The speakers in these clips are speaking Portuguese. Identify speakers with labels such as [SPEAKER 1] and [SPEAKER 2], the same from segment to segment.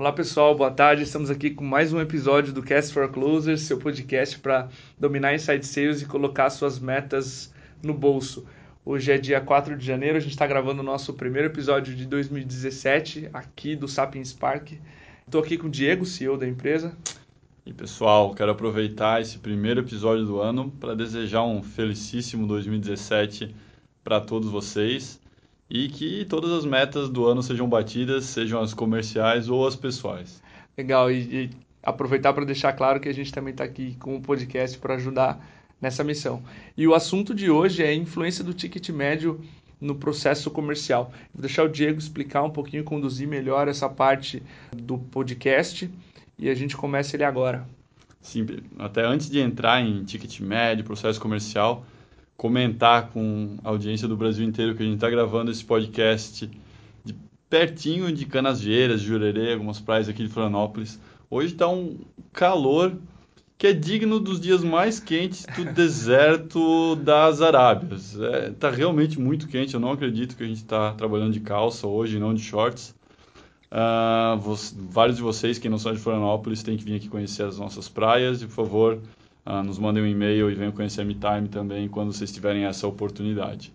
[SPEAKER 1] Olá pessoal, boa tarde. Estamos aqui com mais um episódio do Cast for Closers, seu podcast para dominar inside sales e colocar suas metas no bolso. Hoje é dia 4 de janeiro, a gente está gravando o nosso primeiro episódio de 2017 aqui do Sapiens Park. Estou aqui com o Diego, CEO da empresa.
[SPEAKER 2] E pessoal, quero aproveitar esse primeiro episódio do ano para desejar um felicíssimo 2017 para todos vocês e que todas as metas do ano sejam batidas, sejam as comerciais ou as pessoais.
[SPEAKER 1] Legal, e, e aproveitar para deixar claro que a gente também está aqui com o podcast para ajudar nessa missão. E o assunto de hoje é a influência do ticket médio no processo comercial. Vou deixar o Diego explicar um pouquinho, conduzir melhor essa parte do podcast e a gente começa ele agora.
[SPEAKER 2] Sim, até antes de entrar em ticket médio, processo comercial, comentar com a audiência do Brasil inteiro que a gente está gravando esse podcast de pertinho de Canasvieiras, Jurerê, algumas praias aqui de Florianópolis. Hoje está um calor que é digno dos dias mais quentes do deserto das Arábias. Está é, tá realmente muito quente, eu não acredito que a gente está trabalhando de calça hoje, não de shorts. Uh, vos, vários de vocês que não são de Florianópolis têm que vir aqui conhecer as nossas praias e, por favor, Uh, nos mandem um e-mail e venham conhecer a MeTime também quando vocês tiverem essa oportunidade.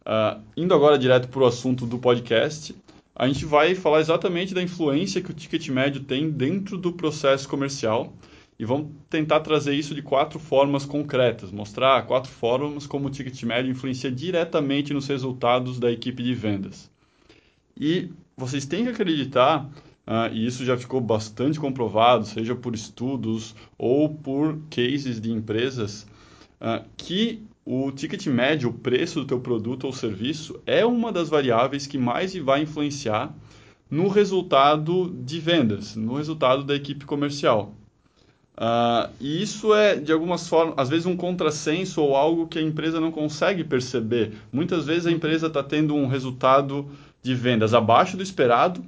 [SPEAKER 2] Uh, indo agora direto para o assunto do podcast, a gente vai falar exatamente da influência que o ticket médio tem dentro do processo comercial e vamos tentar trazer isso de quatro formas concretas, mostrar quatro formas como o ticket médio influencia diretamente nos resultados da equipe de vendas. E vocês têm que acreditar Uh, e isso já ficou bastante comprovado, seja por estudos ou por cases de empresas, uh, que o ticket médio, o preço do teu produto ou serviço, é uma das variáveis que mais vai influenciar no resultado de vendas, no resultado da equipe comercial. Uh, e isso é, de algumas formas, às vezes um contrassenso ou algo que a empresa não consegue perceber. Muitas vezes a empresa está tendo um resultado de vendas abaixo do esperado,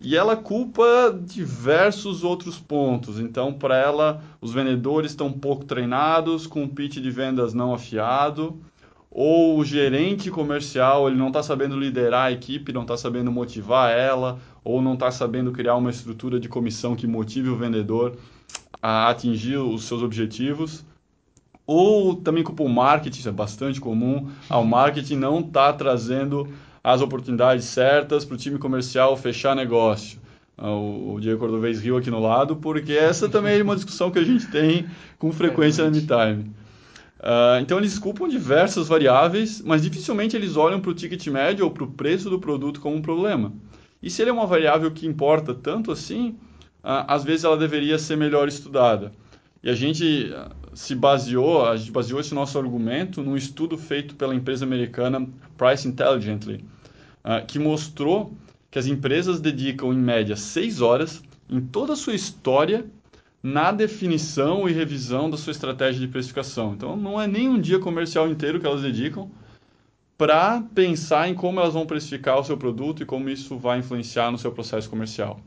[SPEAKER 2] e ela culpa diversos outros pontos. Então, para ela, os vendedores estão pouco treinados, com o pitch de vendas não afiado, ou o gerente comercial ele não está sabendo liderar a equipe, não está sabendo motivar ela, ou não está sabendo criar uma estrutura de comissão que motive o vendedor a atingir os seus objetivos. Ou também culpa o marketing, isso é bastante comum, ah, o marketing não está trazendo as oportunidades certas para o time comercial fechar negócio. Ah, o, Diego Cordovez riu aqui no lado, porque essa também é uma discussão que a gente tem com frequência na MeTime. Uh, então eles culpam diversas variáveis, mas dificilmente eles olham para o ticket médio ou para o preço do produto como um problema. E se ele é uma variável que importa tanto assim, uh, às vezes ela deveria ser melhor estudada. E a gente se baseou, a gente baseou esse nosso argumento num estudo feito pela empresa americana Price Intelligently, uh, que mostrou que as empresas dedicam, em média, seis horas em toda a sua história na definição e revisão da sua estratégia de precificação. Então, não é nem um dia comercial inteiro que elas dedicam para pensar em como elas vão precificar o seu produto e como isso vai influenciar no seu processo comercial.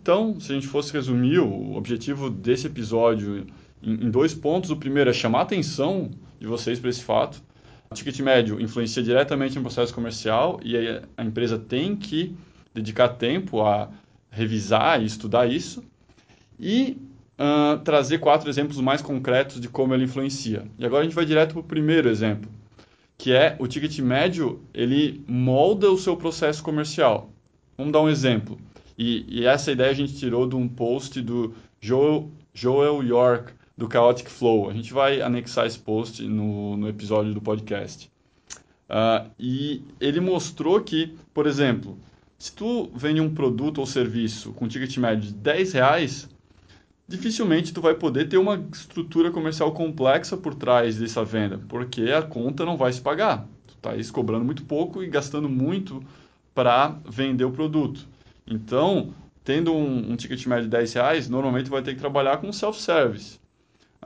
[SPEAKER 2] Então, se a gente fosse resumir o objetivo desse episódio em dois pontos, o primeiro é chamar a atenção de vocês para esse fato, o ticket médio influencia diretamente no processo comercial e a empresa tem que dedicar tempo a revisar e estudar isso e uh, trazer quatro exemplos mais concretos de como ele influencia. E agora a gente vai direto para o primeiro exemplo, que é o ticket médio, ele molda o seu processo comercial. Vamos dar um exemplo. E, e essa ideia a gente tirou de um post do Joel, Joel York, do Chaotic Flow. A gente vai anexar esse post no, no episódio do podcast. Uh, e ele mostrou que, por exemplo, se tu vende um produto ou serviço com ticket médio de 10 reais, dificilmente tu vai poder ter uma estrutura comercial complexa por trás dessa venda, porque a conta não vai se pagar. Tu está cobrando muito pouco e gastando muito para vender o produto. Então, tendo um, um, ticket médio de 10 reais, normalmente vai ter que trabalhar com self-service.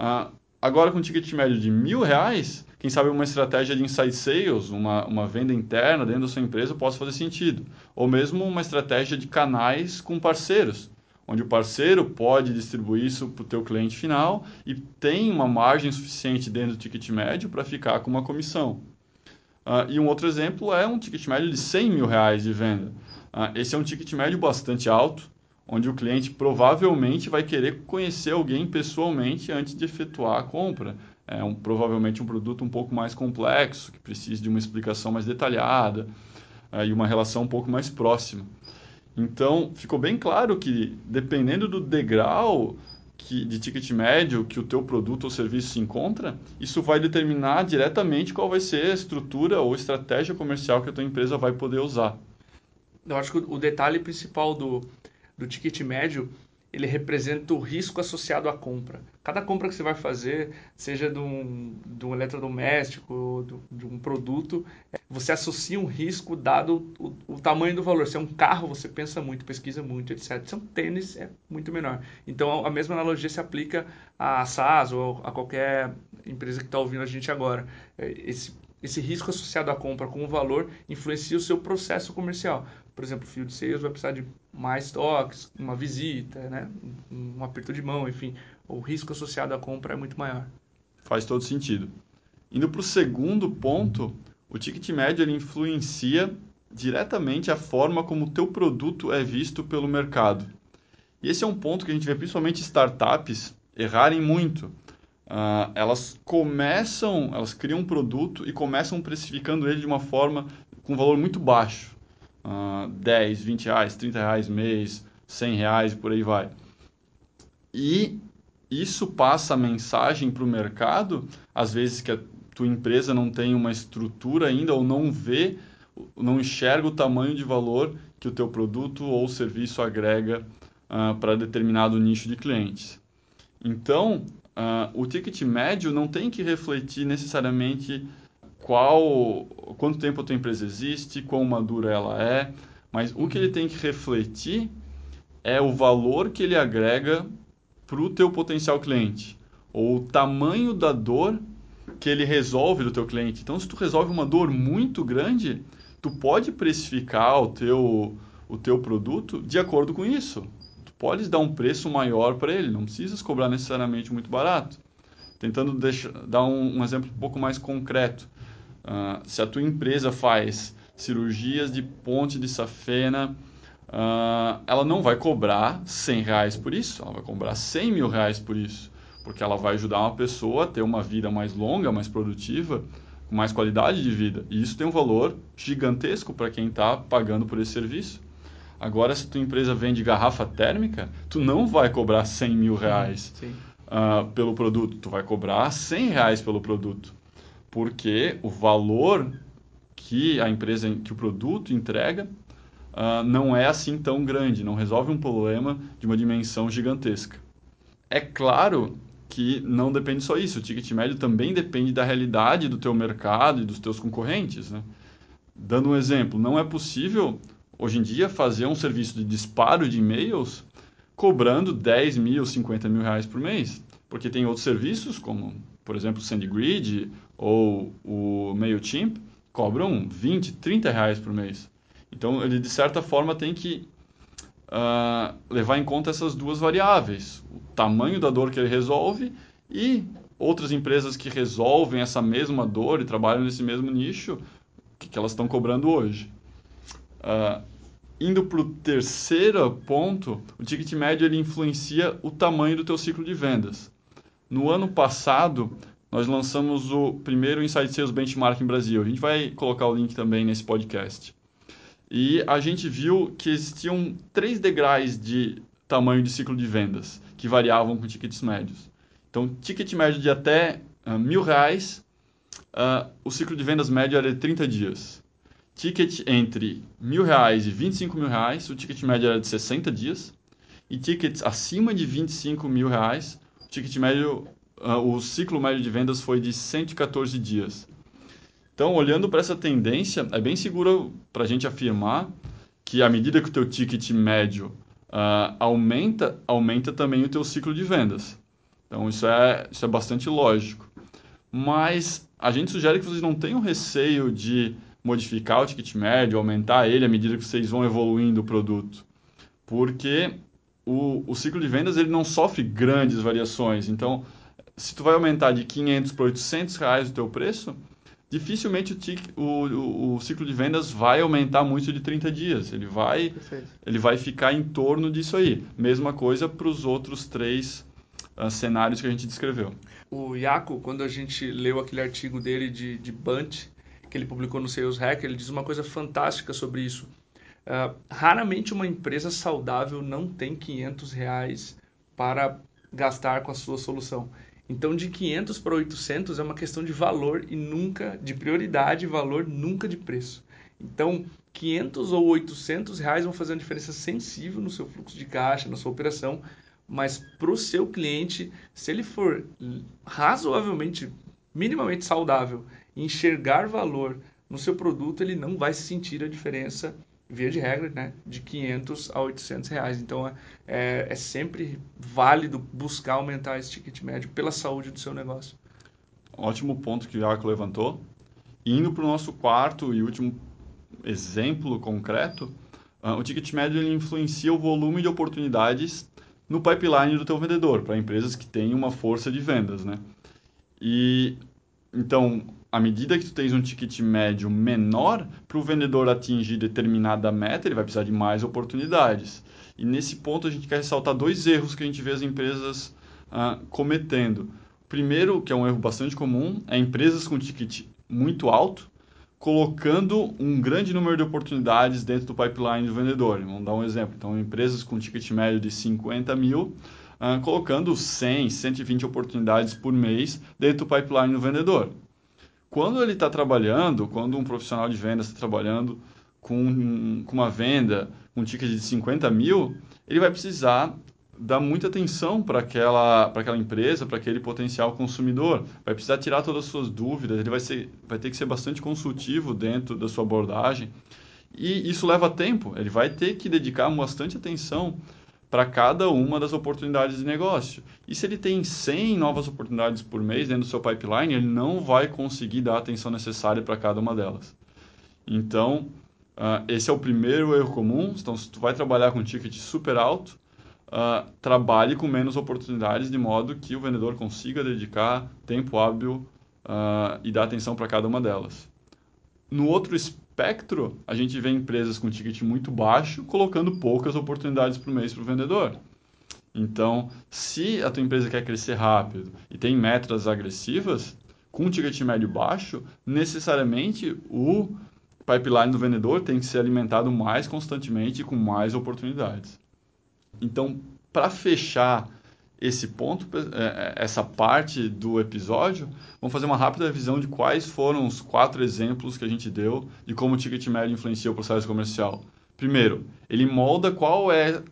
[SPEAKER 2] Ah, agora, com um ticket médio de mil reais, quem sabe uma estratégia de inside sales, uma, uma venda interna dentro da sua empresa possa fazer sentido. Ou mesmo uma estratégia de canais com parceiros, onde o parceiro pode distribuir isso para o teu cliente final e tem uma margem suficiente dentro do ticket médio para ficar com uma comissão. Uh, e um outro exemplo é um ticket médio de 100 mil reais de venda. Uh, esse é um ticket médio bastante alto, onde o cliente provavelmente vai querer conhecer alguém pessoalmente antes de efetuar a compra. É um, provavelmente um produto um pouco mais complexo, que precisa de uma explicação mais detalhada é, e uma relação um pouco mais próxima. Então, ficou bem claro que, dependendo do degrau que, de ticket médio que o teu produto ou serviço se encontra, isso vai determinar diretamente qual vai ser a estrutura ou estratégia comercial que a tua empresa vai poder usar.
[SPEAKER 1] Eu acho que o detalhe principal do, do ticket médio ele representa o risco associado à compra. Cada compra que você vai fazer, seja de um, de um eletrodoméstico, de um produto, você associa um risco dado o, o, tamanho do valor. Se é um carro, você pensa muito, pesquisa muito, etc. Se é um tênis, é muito menor. Então, a mesma analogia se aplica a SaaS ou a qualquer empresa que está ouvindo a gente agora. É, esse esse risco associado à compra com o valor influencia o seu processo comercial. Por exemplo, o field sales vai precisar de mais toques, uma visita, né? um aperto de mão, enfim. O risco associado à compra é muito maior.
[SPEAKER 2] Faz todo sentido. Indo para o segundo ponto, o ticket médio ele influencia diretamente a forma como o teu produto é visto pelo mercado. E esse é um ponto que a gente vê principalmente startups errarem muito Uh, elas começam, elas criam um produto e começam precificando ele de uma forma com valor muito baixo. Uh, 10, 20 reais, 30 reais mês, 100 reais e por aí vai. E isso passa a mensagem para o mercado, às vezes que a tua empresa não tem uma estrutura ainda ou não vê, não enxerga o tamanho de valor que o teu produto ou serviço agrega uh, para determinado nicho de clientes. Então, Uh, o ticket médio não tem que refletir necessariamente qual, quanto tempo a tua empresa existe, quão madura ela é, mas o que ele tem que refletir é o valor que ele agrega para o teu potencial cliente, ou o tamanho da dor que ele resolve do teu cliente. Então, se tu resolve uma dor muito grande, tu pode precificar o teu, o teu produto de acordo com isso podes dar um preço maior para ele, não precisas cobrar necessariamente muito barato. Tentando deixar, dar um, um exemplo um pouco mais concreto. Uh, se a tua empresa faz cirurgias de ponte de safena, uh, ela não vai cobrar 100 reais por isso, ela vai cobrar 100 mil reais por isso, porque ela vai ajudar uma pessoa a ter uma vida mais longa, mais produtiva, com mais qualidade de vida. E isso tem um valor gigantesco para quem está pagando por esse serviço. Agora, se tua empresa vende garrafa térmica, tu não vai cobrar 100 mil reais uh, pelo produto, tu vai cobrar 100 reais pelo produto, porque o valor que a empresa, que o produto entrega, uh, não é assim tão grande, não resolve um problema de uma dimensão gigantesca. É claro que não depende só isso, o ticket médio também depende da realidade do teu mercado e dos teus concorrentes. Né? Dando um exemplo, não é possível hoje em dia, fazer um serviço de disparo de e-mails cobrando 10 mil, 50 mil reais por mês. Porque tem outros serviços, como, por exemplo, o SendGrid ou o MailChimp, cobram 20, 30 reais por mês. Então, ele, de certa forma, tem que uh, levar em conta essas duas variáveis. O tamanho da dor que ele resolve e outras empresas que resolvem essa mesma dor e trabalham nesse mesmo nicho, que, que elas estão cobrando hoje. Uh, indo para o terceiro ponto, o ticket médio ele influencia o tamanho do teu ciclo de vendas. No ano passado, nós lançamos o primeiro Inside Sales Benchmark em Brasil. A gente vai colocar o link também nesse podcast. E a gente viu que existiam três degraus de tamanho de ciclo de vendas, que variavam com tickets médios. Então, ticket médio de até uh, mil reais, uh, o ciclo de vendas médio era de 30 dias ticket entre mil reais e 25 mil reais, o ticket médio era de 60 dias. E tickets acima de 25 mil reais, o ticket médio, uh, o ciclo médio de vendas foi de 114 dias. Então, olhando para essa tendência, é bem seguro para a gente afirmar que à medida que o teu ticket médio uh, aumenta, aumenta também o teu ciclo de vendas. Então, isso é, isso é bastante lógico. Mas a gente sugere que vocês não tenham receio de modificar o ticket médio, aumentar ele à medida que vocês vão evoluindo o produto. Porque o, o ciclo de vendas ele não sofre grandes variações. Então, se tu vai aumentar de 500 para 800 reais o teu preço, dificilmente o, o, o, ciclo de vendas vai aumentar muito de 30 dias. Ele vai, ele vai ficar em torno disso aí. Mesma coisa para os outros três uh, cenários que a gente descreveu.
[SPEAKER 1] O Iaco, quando a gente leu aquele artigo dele de, de Bunt, que ele publicou no Sales Hack, ele diz uma coisa fantástica sobre isso. Uh, raramente uma empresa saudável não tem 500 reais para gastar com a sua solução. Então, de 500 para 800 é uma questão de valor e nunca de prioridade, valor nunca de preço. Então, 500 ou 800 reais vão fazer uma diferença sensível no seu fluxo de caixa, na sua operação, mas para o seu cliente, se ele for razoavelmente, minimamente saudável, enxergar valor no seu produto, ele não vai sentir a diferença via de regra, né, de 500 a 800 reais. Então, é, é, é sempre válido buscar aumentar esse ticket médio pela saúde do seu negócio.
[SPEAKER 2] Ótimo ponto que o Iaco levantou. Indo para o nosso quarto e último exemplo concreto, uh, o ticket médio ele influencia o volume de oportunidades no pipeline do teu vendedor, para empresas que têm uma força de vendas, né? E então, à medida que tu tens um ticket médio menor, para o vendedor atingir determinada meta, ele vai precisar de mais oportunidades. E nesse ponto a gente quer ressaltar dois erros que a gente vê as empresas ah, cometendo. Primeiro, que é um erro bastante comum, é empresas com ticket muito alto, colocando um grande número de oportunidades dentro do pipeline do vendedor. Vamos dar um exemplo. Então, empresas com ticket médio de 50 mil, uh, colocando 100, 120 oportunidades por mês dentro do pipeline do vendedor. Quando ele está trabalhando, quando um profissional de vendas está trabalhando com, com uma venda, um ticket de 50 mil, ele vai precisar dar muita atenção para aquela, aquela empresa, para aquele potencial consumidor. Vai precisar tirar todas as suas dúvidas, ele vai, ser, vai ter que ser bastante consultivo dentro da sua abordagem. E isso leva tempo, ele vai ter que dedicar bastante atenção para cada uma das oportunidades de negócio. E se ele tem 100 novas oportunidades por mês dentro do seu pipeline, ele não vai conseguir dar a atenção necessária para cada uma delas. Então, uh, esse é o primeiro erro comum. Então, se tu vai trabalhar com um ticket super alto, uh, trabalhe com menos oportunidades de modo que o vendedor consiga dedicar tempo hábil uh, e dar atenção para cada uma delas. No outro espectro, a gente vê empresas com ticket muito baixo colocando poucas oportunidades por mês para o vendedor. Então, se a tua empresa quer crescer rápido e tem metas agressivas, com um ticket médio baixo, necessariamente o pipeline do vendedor tem que ser alimentado mais constantemente com mais oportunidades. Então, para fechar esse ponto, é, é, essa parte do episódio, vamos fazer uma rápida revisão de quais foram os quatro exemplos que a gente deu de como o ticket médio influencia o processo comercial. Primeiro, ele molda qual é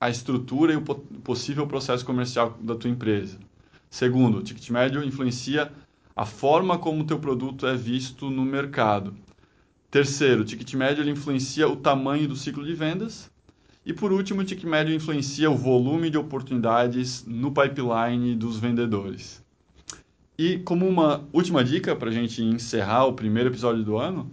[SPEAKER 2] a estrutura e o possível processo comercial da tua empresa. Segundo, o ticket médio influencia a forma como o teu produto é visto no mercado. Terceiro, o ticket médio ele influencia o tamanho do ciclo de vendas. E por último, o ticket médio influencia o volume de oportunidades no pipeline dos vendedores. E como uma última dica para a gente encerrar o primeiro episódio do ano,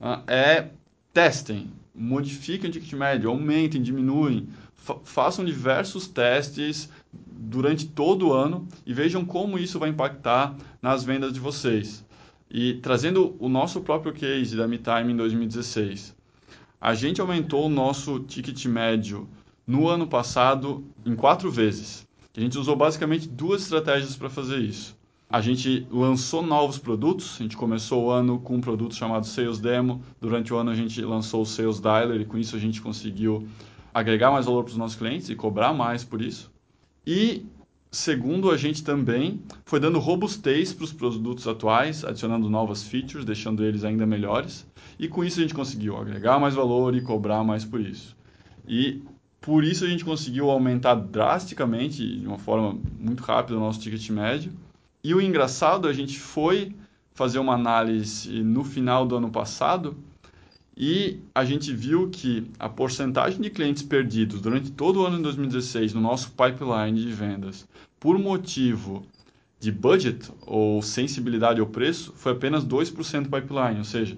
[SPEAKER 2] uh, é testem, modifiquem o ticket médio, aumentem, diminuem, fa façam diversos testes durante todo o ano e vejam como isso vai impactar nas vendas de vocês. E trazendo o nosso próprio case da MeTime em 2016, a gente aumentou o nosso ticket médio no ano passado em quatro vezes. A gente usou basicamente duas estratégias para fazer isso. A gente lançou novos produtos, a gente começou o ano com um produto chamado Sales Demo, durante o ano a gente lançou o Sales Dialer e com isso a gente conseguiu agregar mais valor para os nossos clientes e cobrar mais por isso. E segundo, a gente também foi dando robustez para os produtos atuais, adicionando novas features, deixando eles ainda melhores. E com isso a gente conseguiu agregar mais valor e cobrar mais por isso. E por isso a gente conseguiu aumentar drasticamente, de uma forma muito rápida, o nosso ticket médio. E o engraçado, a gente foi fazer uma análise no final do ano passado e a gente viu que a porcentagem de clientes perdidos durante todo o ano de 2016 no nosso pipeline de vendas por motivo de budget ou sensibilidade ao preço foi apenas 2% do pipeline, ou seja,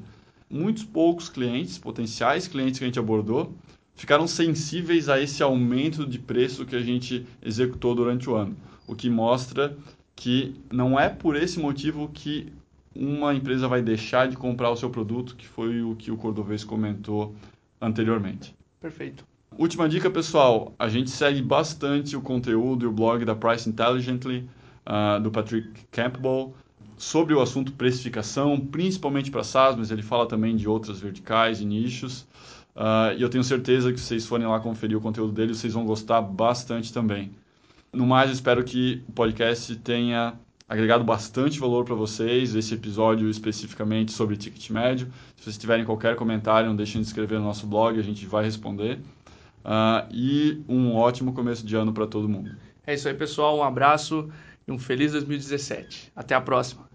[SPEAKER 2] muitos poucos clientes, potenciais clientes que a gente abordou, ficaram sensíveis a esse aumento de preço que a gente executou durante o ano, o que mostra que não é por esse motivo que uma empresa vai deixar de comprar o seu produto, que foi o que o Cordovez comentou anteriormente.
[SPEAKER 1] Perfeito.
[SPEAKER 2] Última dica, pessoal. A gente segue bastante o conteúdo e o blog da Price Intelligently, uh, do Patrick Campbell, sobre o assunto precificação, principalmente para SaaS, mas ele fala também de outras verticais e nichos. Uh, e eu tenho certeza que se vocês forem lá conferir o conteúdo dele, vocês vão gostar bastante também. No mais, espero que o podcast tenha agregado bastante valor para vocês, esse episódio especificamente sobre ticket médio. Se vocês tiverem qualquer comentário, não deixem de escrever no nosso blog, a gente vai responder. Uh, e um ótimo começo de ano para todo mundo.
[SPEAKER 1] É isso aí, pessoal. Um abraço e um feliz 2017. Até a próxima.